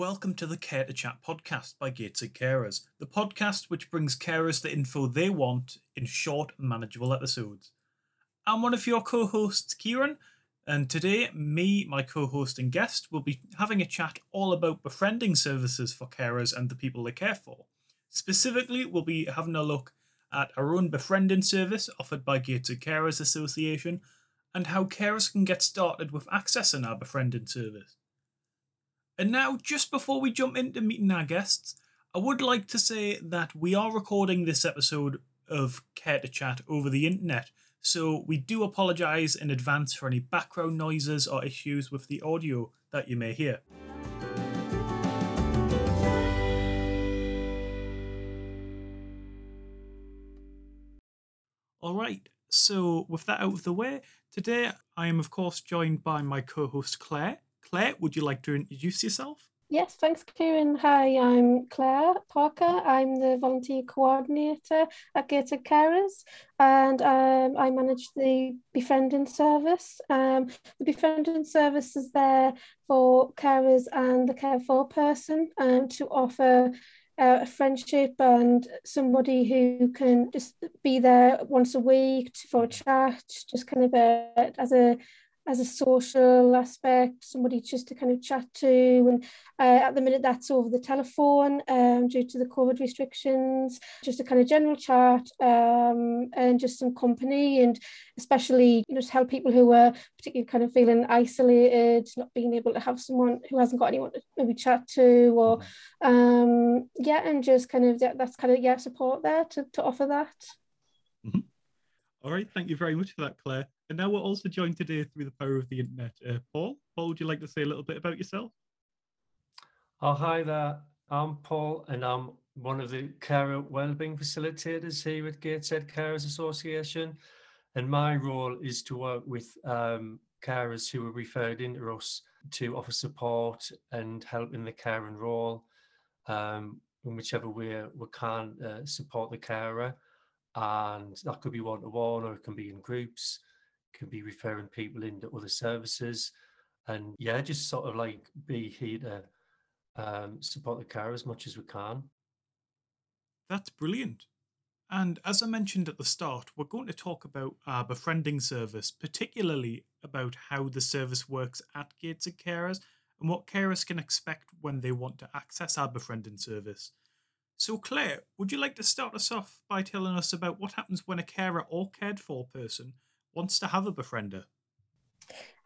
welcome to the Care to Chat podcast by Gateshead Carers, the podcast which brings carers the info they want in short, manageable episodes. I'm one of your co hosts, Kieran, and today, me, my co host, and guest will be having a chat all about befriending services for carers and the people they care for. Specifically, we'll be having a look at our own befriending service offered by Gateshead Carers Association and how carers can get started with accessing our befriending service. And now, just before we jump into meeting our guests, I would like to say that we are recording this episode of Care to Chat over the internet, so we do apologise in advance for any background noises or issues with the audio that you may hear. Alright, so with that out of the way, today I am, of course, joined by my co host Claire. Claire, would you like to introduce yourself? Yes, thanks, Kieran. Hi, I'm Claire Parker. I'm the volunteer coordinator at Gateshead Carers, and um, I manage the befriending service. Um, the befriending service is there for carers and the care for person um, to offer uh, a friendship and somebody who can just be there once a week for a chat, just kind of a, as a as a social aspect, somebody just to kind of chat to. And uh, at the minute, that's over the telephone um, due to the COVID restrictions, just a kind of general chat um, and just some company, and especially you know, to help people who are particularly kind of feeling isolated, not being able to have someone who hasn't got anyone to maybe chat to, or mm-hmm. um, yeah, and just kind of that, that's kind of yeah support there to, to offer that. All right, thank you very much for that, Claire. And now we're also joined today through the power of the internet. Uh, Paul, Paul, would you like to say a little bit about yourself? Oh, hi there. I'm Paul, and I'm one of the carer wellbeing facilitators here at Gateshead Carers Association. And my role is to work with um, carers who are referred into us to offer support and help in the caring role um, in whichever way we can uh, support the carer. And that could be one to one or it can be in groups can be referring people into other services. And yeah just sort of like be here to um, support the car as much as we can. That's brilliant. And as i mentioned at the start we're going to talk about our befriending service particularly about how the service works at Gateshead Carers and what carers can expect when they want to access our befriending service so, Claire, would you like to start us off by telling us about what happens when a carer or cared for person wants to have a befriender?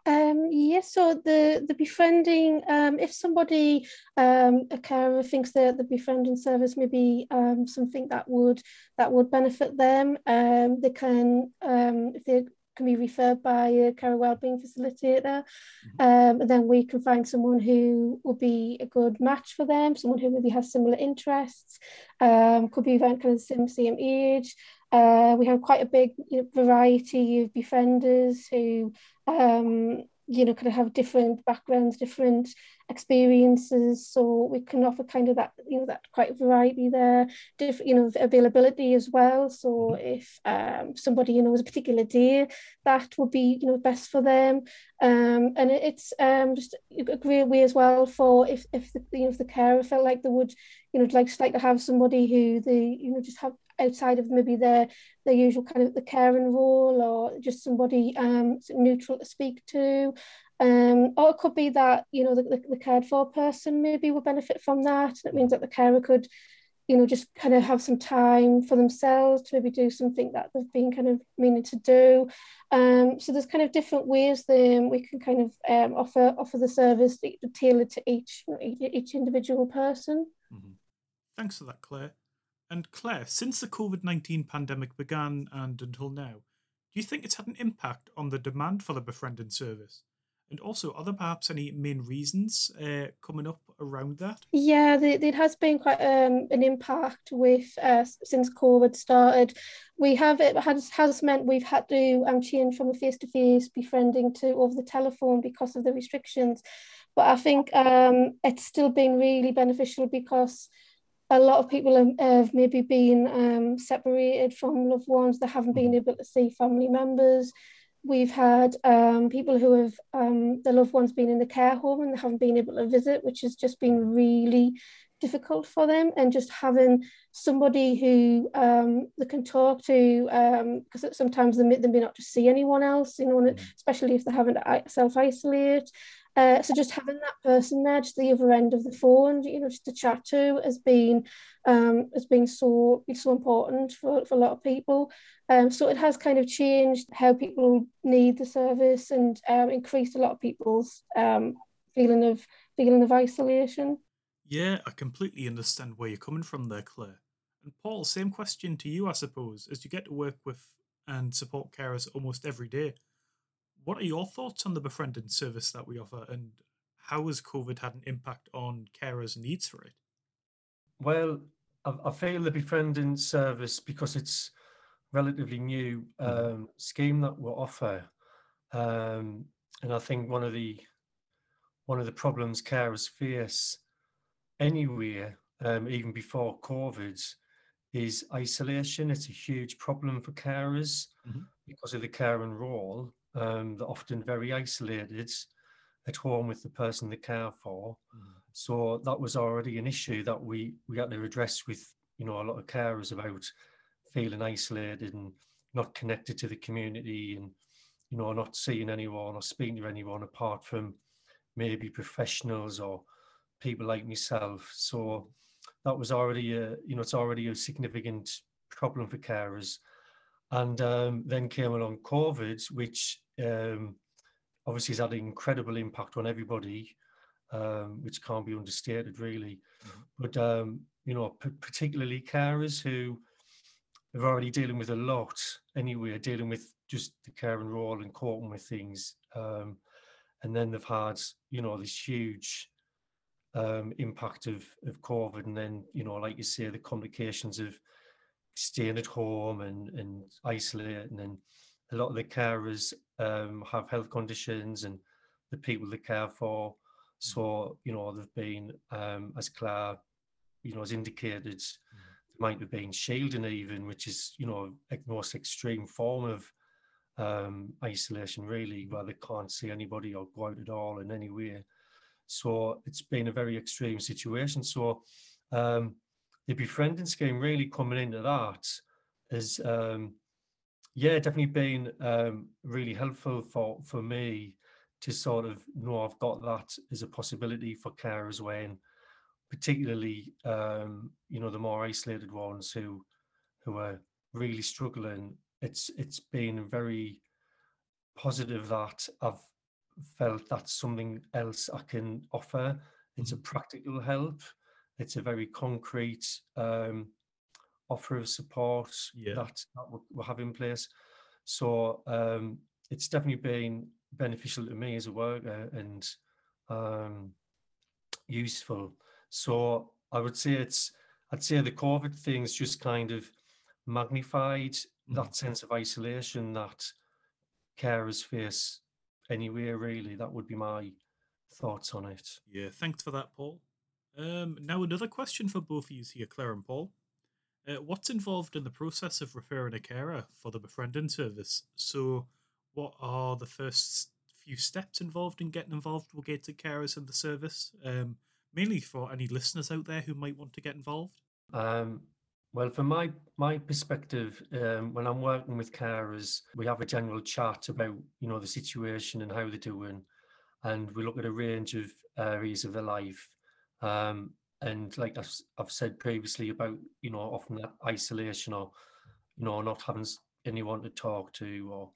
Um, yes, so the the befriending, um, if somebody um, a carer thinks that the befriending service may be um, something that would that would benefit them, um, they can um, if they can be referred by a carer wellbeing facilitator, mm-hmm. um, and then we can find someone who will be a good match for them, someone who maybe has similar interests, um, could be around kind of the same, same age, uh, we have quite a big you know, variety of befrienders who, um, you know, kind of have different backgrounds, different experiences. So we can offer kind of that, you know, that quite variety there, different, you know, availability as well. So mm-hmm. if um, somebody, you know, has a particular day, that would be, you know, best for them. Um, and it's um, just a great way as well for if, if the, you know, if the carer felt like they would, you know, like, like to have somebody who they, you know, just have outside of maybe their their usual kind of the caring role or just somebody um, neutral to speak to. Um, or it could be that you know the, the, the cared for person maybe will benefit from that. And it means that the carer could, you know, just kind of have some time for themselves to maybe do something that they've been kind of meaning to do. Um, so there's kind of different ways that we can kind of um, offer offer the service tailored to each each individual person. Mm-hmm. Thanks for that, Claire. And Claire, since the COVID 19 pandemic began and until now, do you think it's had an impact on the demand for the befriending service? And also, are there perhaps any main reasons uh, coming up around that? Yeah, there, there has been quite um, an impact with uh, since COVID started. We have it has, has meant we've had to um, change from a face to face befriending to over the telephone because of the restrictions. But I think um, it's still been really beneficial because a lot of people have, maybe been um, separated from loved ones that haven't been mm-hmm. able to see family members. We've had um, people who have um, their loved ones been in the care home and they haven't been able to visit, which has just been really difficult for them. And just having somebody who um, they can talk to, because um, sometimes they may, they may not just see anyone else, you know, mm. especially if they haven't self isolate. Uh, so just having that person there, just the other end of the phone, you know, just to chat to, has been um, has been so so important for, for a lot of people. Um, so it has kind of changed how people need the service and um, increased a lot of people's um, feeling of feeling of isolation. Yeah, I completely understand where you're coming from there, Claire. And Paul, same question to you, I suppose, as you get to work with and support carers almost every day. What are your thoughts on the befriending service that we offer, and how has COVID had an impact on carers' needs for it? Well, I, I feel the befriending service because it's relatively new mm-hmm. um, scheme that we offer, um, and I think one of the one of the problems carers face anywhere, um, even before COVID, is isolation. It's a huge problem for carers mm-hmm. because of the caring role um, they're often very isolated at home with the person they care for. Mm. So that was already an issue that we we had to address with you know a lot of carers about feeling isolated and not connected to the community and you know not seeing anyone or speaking to anyone apart from maybe professionals or people like myself. So that was already a you know it's already a significant problem for carers. And um, then came along COVID, which um, obviously has had an incredible impact on everybody, um, which can't be understated really. Mm-hmm. But um, you know, p- particularly carers who are already dealing with a lot anyway, dealing with just the care and role and coping with things, um, and then they've had you know this huge um, impact of of COVID, and then you know, like you say, the complications of staying at home and and isolating and a lot of the carers um, have health conditions and the people they care for. Mm. So, you know, they've been, um, as Claire, you know, has indicated, mm. might have been shielding even, which is, you know, a most extreme form of um, isolation, really, where they can't see anybody or go out at all in any way. So it's been a very extreme situation. So um, the befriending scheme really coming into that is um, yeah, definitely been um, really helpful for for me to sort of know I've got that as a possibility for carers when, particularly um, you know the more isolated ones who who are really struggling. It's it's been very positive that I've felt that's something else I can offer. It's a mm-hmm. practical help. It's a very concrete um, offer of support yeah. that, that we have in place. So um, it's definitely been beneficial to me as a worker and um, useful. So I would say it's I'd say the COVID things just kind of magnified mm. that sense of isolation that carers face anywhere really. That would be my thoughts on it. Yeah, thanks for that, Paul. Um, now another question for both of you here, Claire and Paul. Uh, what's involved in the process of referring a carer for the befriending service? So, what are the first few steps involved in getting involved with Gateshead Carers in the service? Um, mainly for any listeners out there who might want to get involved. Um, well, from my my perspective, um, when I'm working with carers, we have a general chat about you know the situation and how they're doing, and we look at a range of areas of their life. Um, and like I've, I've said previously about you know often that isolation or you know not having anyone to talk to or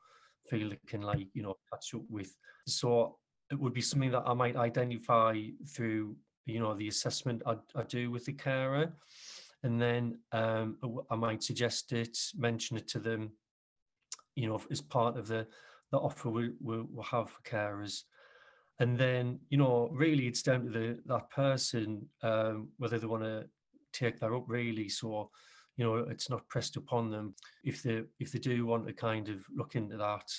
feel they can like you know catch up with. So it would be something that i might identify through you know the assessment i, I do with the carer. And then um, i might suggest it mention it to them you know as part of the the offer we, we, we'll have for carers and then you know really it's down to the that person um, whether they want to take that up really. So you know it's not pressed upon them. If they if they do want to kind of look into that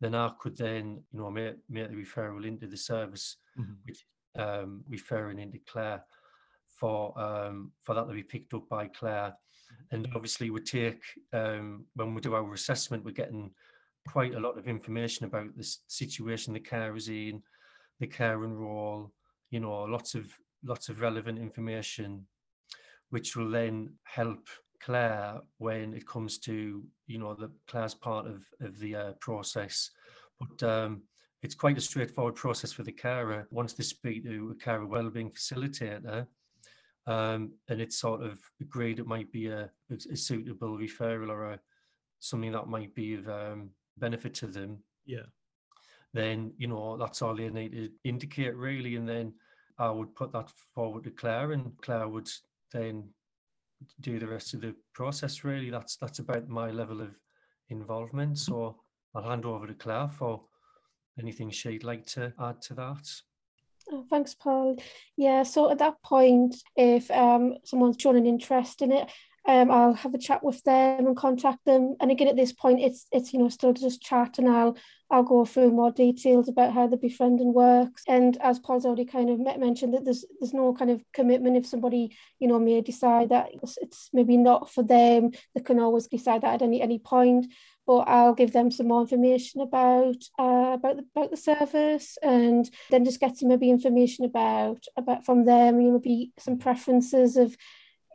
then I could then you know make, make the referral into the service mm-hmm. which um, referring into Claire for um, for that to be picked up by Claire and obviously we take um, when we do our assessment we're getting quite a lot of information about the situation the care is in, the caring role, you know, lots of lots of relevant information, which will then help Claire when it comes to you know the Claire's part of of the uh, process. But um, it's quite a straightforward process for the carer. Once they speak to a carer wellbeing facilitator, um, and it's sort of agreed it might be a, a suitable referral or a, something that might be of um, benefit to them. Yeah. Then you know that's all they need to indicate really, and then I would put that forward to Claire, and Claire would then do the rest of the process. Really, that's that's about my level of involvement. So I'll hand over to Claire for anything she'd like to add to that. Oh, thanks, Paul. Yeah, so at that point, if um, someone's shown an interest in it, um, I'll have a chat with them and contact them. And again, at this point, it's it's you know still just chat, and I'll I'll go through more details about how the befriending works. And as Paul's already kind of mentioned, that there's there's no kind of commitment if somebody you know may decide that it's, maybe not for them. They can always decide that at any any point. But I'll give them some more information about uh, about the about the service, and then just get some maybe information about about from them. You know, maybe some preferences of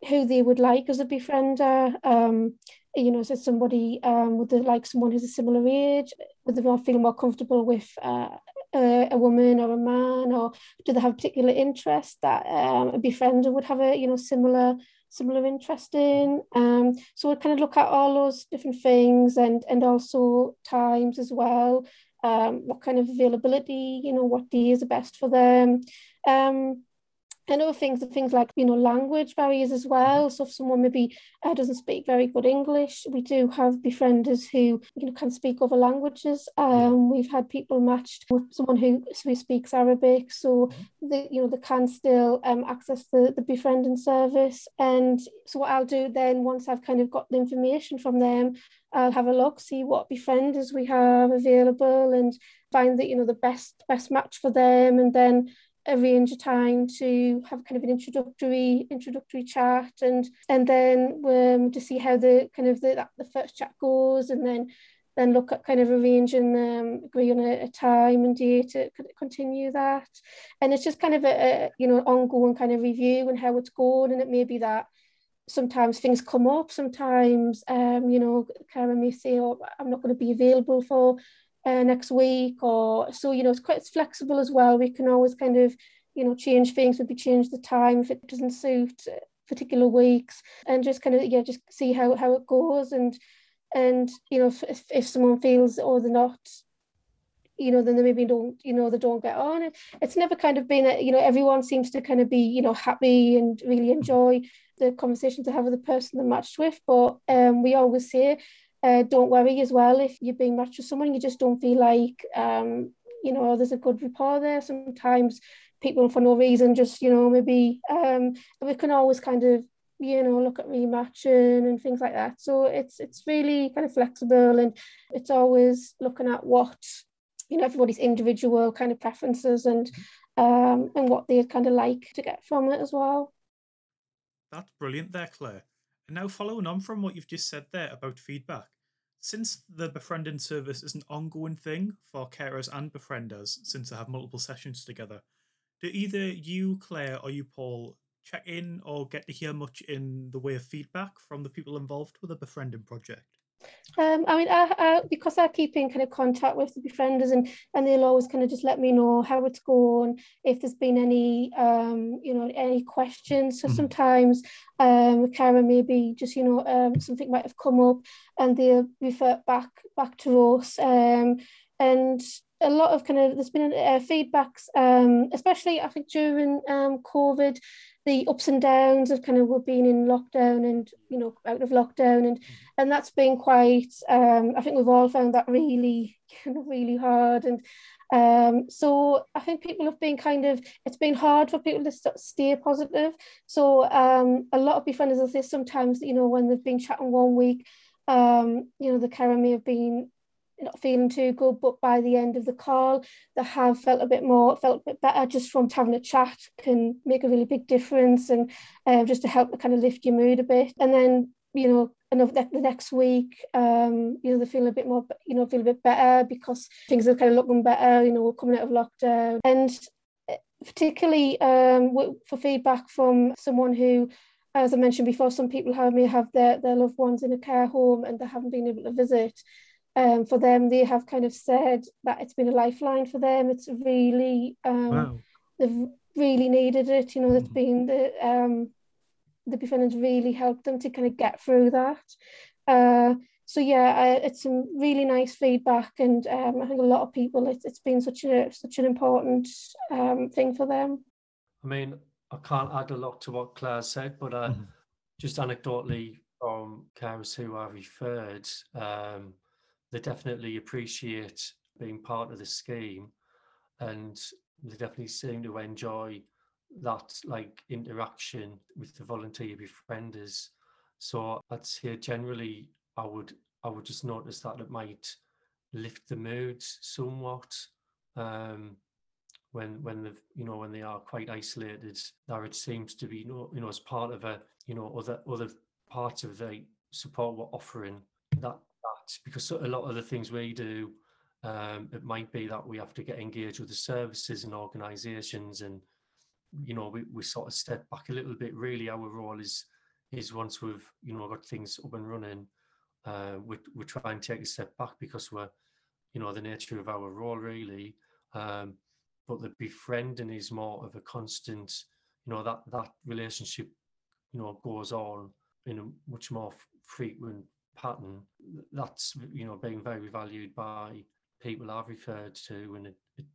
who they would like as a befriender. Um, you know, so somebody um, would they like someone who's a similar age? Would they feel more comfortable with uh, a, a, woman or a man, or do they have particular interest that um, a befriender would have a you know similar similar interest in? Um, so we kind of look at all those different things and and also times as well. Um, what kind of availability, you know, what days are best for them. Um, and other things, are things like you know language barriers as well. So if someone maybe uh, doesn't speak very good English, we do have befrienders who you know can speak other languages. Um. We've had people matched with someone who, who speaks Arabic, so mm-hmm. the you know they can still um, access the the befriending service. And so what I'll do then once I've kind of got the information from them, I'll have a look, see what befrienders we have available, and find that you know the best best match for them, and then arrange a time to have kind of an introductory introductory chat and and then um, to see how the kind of the, the first chat goes and then then look at kind of arranging um, agree on a, a time and date to continue that. And it's just kind of a, a you know ongoing kind of review and how it's going and it may be that sometimes things come up sometimes um, you know Karen may say oh I'm not going to be available for uh, next week or so you know it's quite flexible as well. We can always kind of you know change things maybe change the time if it doesn't suit particular weeks and just kind of yeah just see how, how it goes and and you know if, if someone feels or oh, they're not you know then they maybe don't you know they don't get on. It's never kind of been a, you know everyone seems to kind of be you know happy and really enjoy the conversation to have with the person they're matched with but um we always say uh, don't worry as well if you're being matched with someone you just don't feel like um, you know there's a good rapport there. Sometimes people for no reason just you know maybe um, we can always kind of you know look at rematching and things like that. So it's it's really kind of flexible and it's always looking at what you know everybody's individual kind of preferences and um, and what they'd kind of like to get from it as well. That's brilliant there claire now, following on from what you've just said there about feedback, since the befriending service is an ongoing thing for carers and befrienders, since they have multiple sessions together, do either you, Claire, or you, Paul, check in or get to hear much in the way of feedback from the people involved with the befriending project? Um, I mean, I, I, because I keep in kind of contact with the befrienders and, and they'll always kind of just let me know how it's going, if there's been any, um, you know, any questions. So mm-hmm. sometimes um, Karen maybe just, you know, um, something might have come up and they'll refer back back to us. Um, and a lot of kind of, there's been uh, feedbacks, um, especially I think during um, COVID, the ups and downs of kind of being in lockdown and you know out of lockdown. And mm-hmm. and that's been quite um, I think we've all found that really you know really hard. And um, so I think people have been kind of it's been hard for people to stay positive. So um, a lot of befrienders will say sometimes you know when they've been chatting one week um, you know the carer may have been not feeling too good, but by the end of the call, they have felt a bit more, felt a bit better just from having a chat can make a really big difference and uh, just to help kind of lift your mood a bit. And then, you know, and the, the next week, um, you know, they feel a bit more, you know, feel a bit better because things are kind of looking better, you know, we're coming out of lockdown. And eh, particularly um, for feedback from someone who, as I mentioned before, some people have, may have their, their loved ones in a care home and they haven't been able to visit. Um, for them, they have kind of said that it's been a lifeline for them. It's really, um, wow. they've really needed it. You know, it's mm-hmm. been the um, the befrienders really helped them to kind of get through that. Uh, so yeah, I, it's some really nice feedback, and um, I think a lot of people it's, it's been such a such an important um, thing for them. I mean, I can't add a lot to what Claire said, but uh, mm-hmm. just anecdotally from carers who I referred, um, they definitely appreciate being part of the scheme, and they definitely seem to enjoy that like interaction with the volunteer befrienders. So I'd say generally I would I would just notice that it might lift the mood somewhat um, when when the you know when they are quite isolated. That it seems to be you know, you know as part of a you know other other part of the support we're offering that because a lot of the things we do um, it might be that we have to get engaged with the services and organizations and you know we, we sort of step back a little bit. Really our role is is once we've you know got things up and running uh we, we try and take a step back because we're you know the nature of our role really. Um but the befriending is more of a constant you know that that relationship you know goes on in a much more frequent pattern that's you know being very valued by people I've referred to and it, it,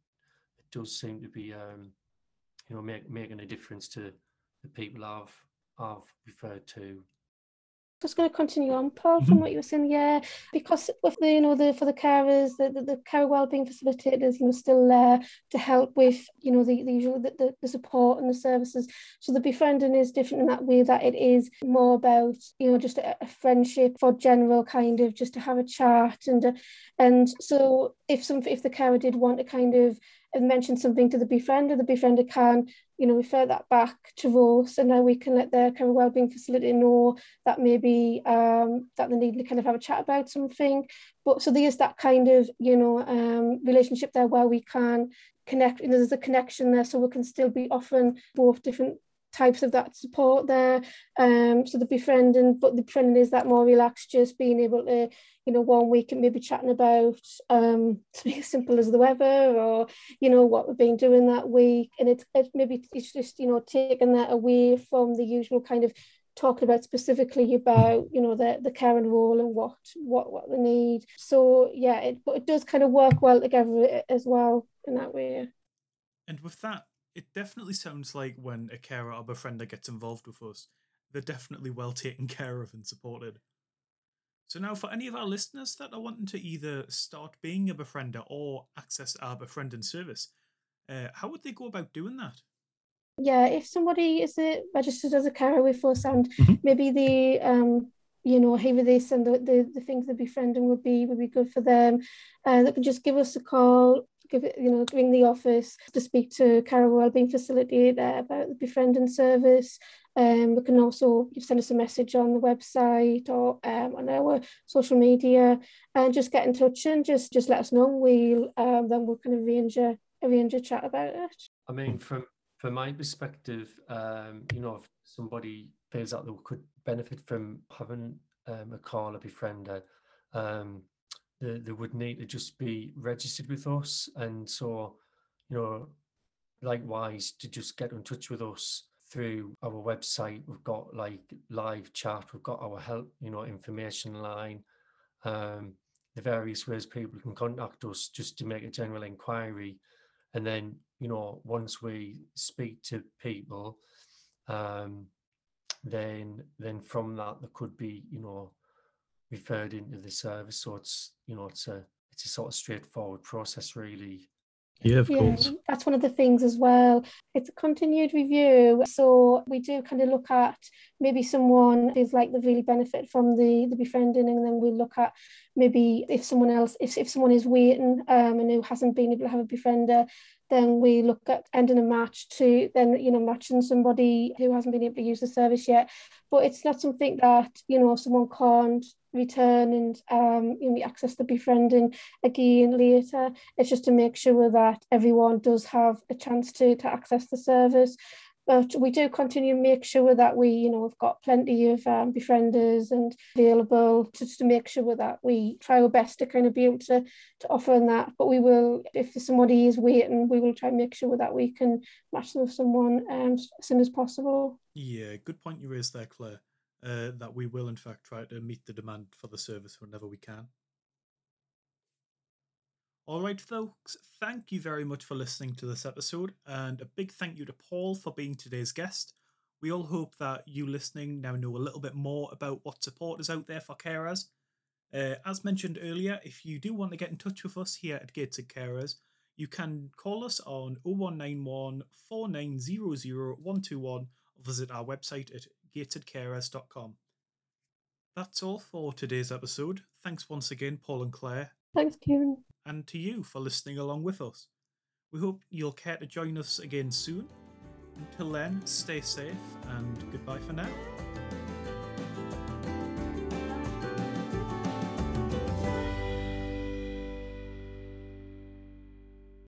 it does seem to be um you know, make, making a difference to the people I've I've referred to. Just going to continue on, Paul, from mm-hmm. what you were saying. Yeah, because with the you know the for the carers, the the, the care wellbeing facilitators, you know, still there to help with you know the the usual the, the, the support and the services. So the befriending is different in that way that it is more about you know just a, a friendship for general kind of just to have a chat and uh, and so if some if the carer did want to kind of and mention something to the befriender, the befriender can, you know, refer that back to Rose, and now we can let the kind of wellbeing facility know that maybe um, that they need to kind of have a chat about something. But so there's that kind of, you know, um, relationship there where we can connect, you know, there's a connection there, so we can still be offering both different types of that support there. Um, so the befriending, but the befriending is that more relaxed, just being able to, you know, one week and maybe chatting about um, something as simple as the weather or, you know, what we've been doing that week. And it's it maybe it's just, you know, taking that away from the usual kind of talking about specifically about you know the the care and role and what what what they need so yeah it but it does kind of work well together as well in that way and with that it definitely sounds like when a carer or befriender gets involved with us, they're definitely well taken care of and supported. So now, for any of our listeners that are wanting to either start being a befriender or access our befriending service, uh, how would they go about doing that? Yeah, if somebody is a, registered as a carer with us and mm-hmm. maybe the um, you know, hey with this and the, the, the things the befriending would be would be good for them. Uh, they can just give us a call give it, you know, ring the office to speak to Carer Wellbeing Facilitator about the befriending service. Um, we can also send us a message on the website or um, on our social media and just get in touch and just just let us know. We'll um, then we'll kind of arrange a arrange a chat about it. I mean, from from my perspective, um, you know, if somebody feels that they could benefit from having um, a call a befriender, um, they, they would need to just be registered with us. And so, you know, likewise to just get in touch with us through our website. We've got like live chat, we've got our help, you know, information line, um, the various ways people can contact us just to make a general inquiry. And then, you know, once we speak to people, um, then then from that there could be, you know, referred into the service. So it's you know it's a it's a sort of straightforward process really. Yeah, of yeah, course. That's one of the things as well. It's a continued review. So we do kind of look at maybe someone feels like they've really benefit from the, the befriending, and then we look at maybe if someone else, if, if someone is waiting um, and who hasn't been able to have a befriender, then we look at ending a match to then you know matching somebody who hasn't been able to use the service yet. But it's not something that you know someone can't return and um, you know, access the befriending again later. It's just to make sure that everyone does have a chance to, to access the service. But we do continue to make sure that we, you know, we've got plenty of um, befrienders and available just to make sure that we try our best to kind of be able to, to offer on that. But we will, if somebody is waiting, we will try and make sure that we can match them with someone um, as soon as possible. Yeah, good point you raised there, Claire uh, that we will in fact try to meet the demand for the service whenever we can. Alright, folks, thank you very much for listening to this episode, and a big thank you to Paul for being today's guest. We all hope that you listening now know a little bit more about what support is out there for carers. Uh, as mentioned earlier, if you do want to get in touch with us here at Gateshead Carers, you can call us on 0191 4900 121 or visit our website at gatesheadcarers.com. That's all for today's episode. Thanks once again, Paul and Claire. Thanks, Kieran. And to you for listening along with us. We hope you'll care to join us again soon. Until then, stay safe and goodbye for now.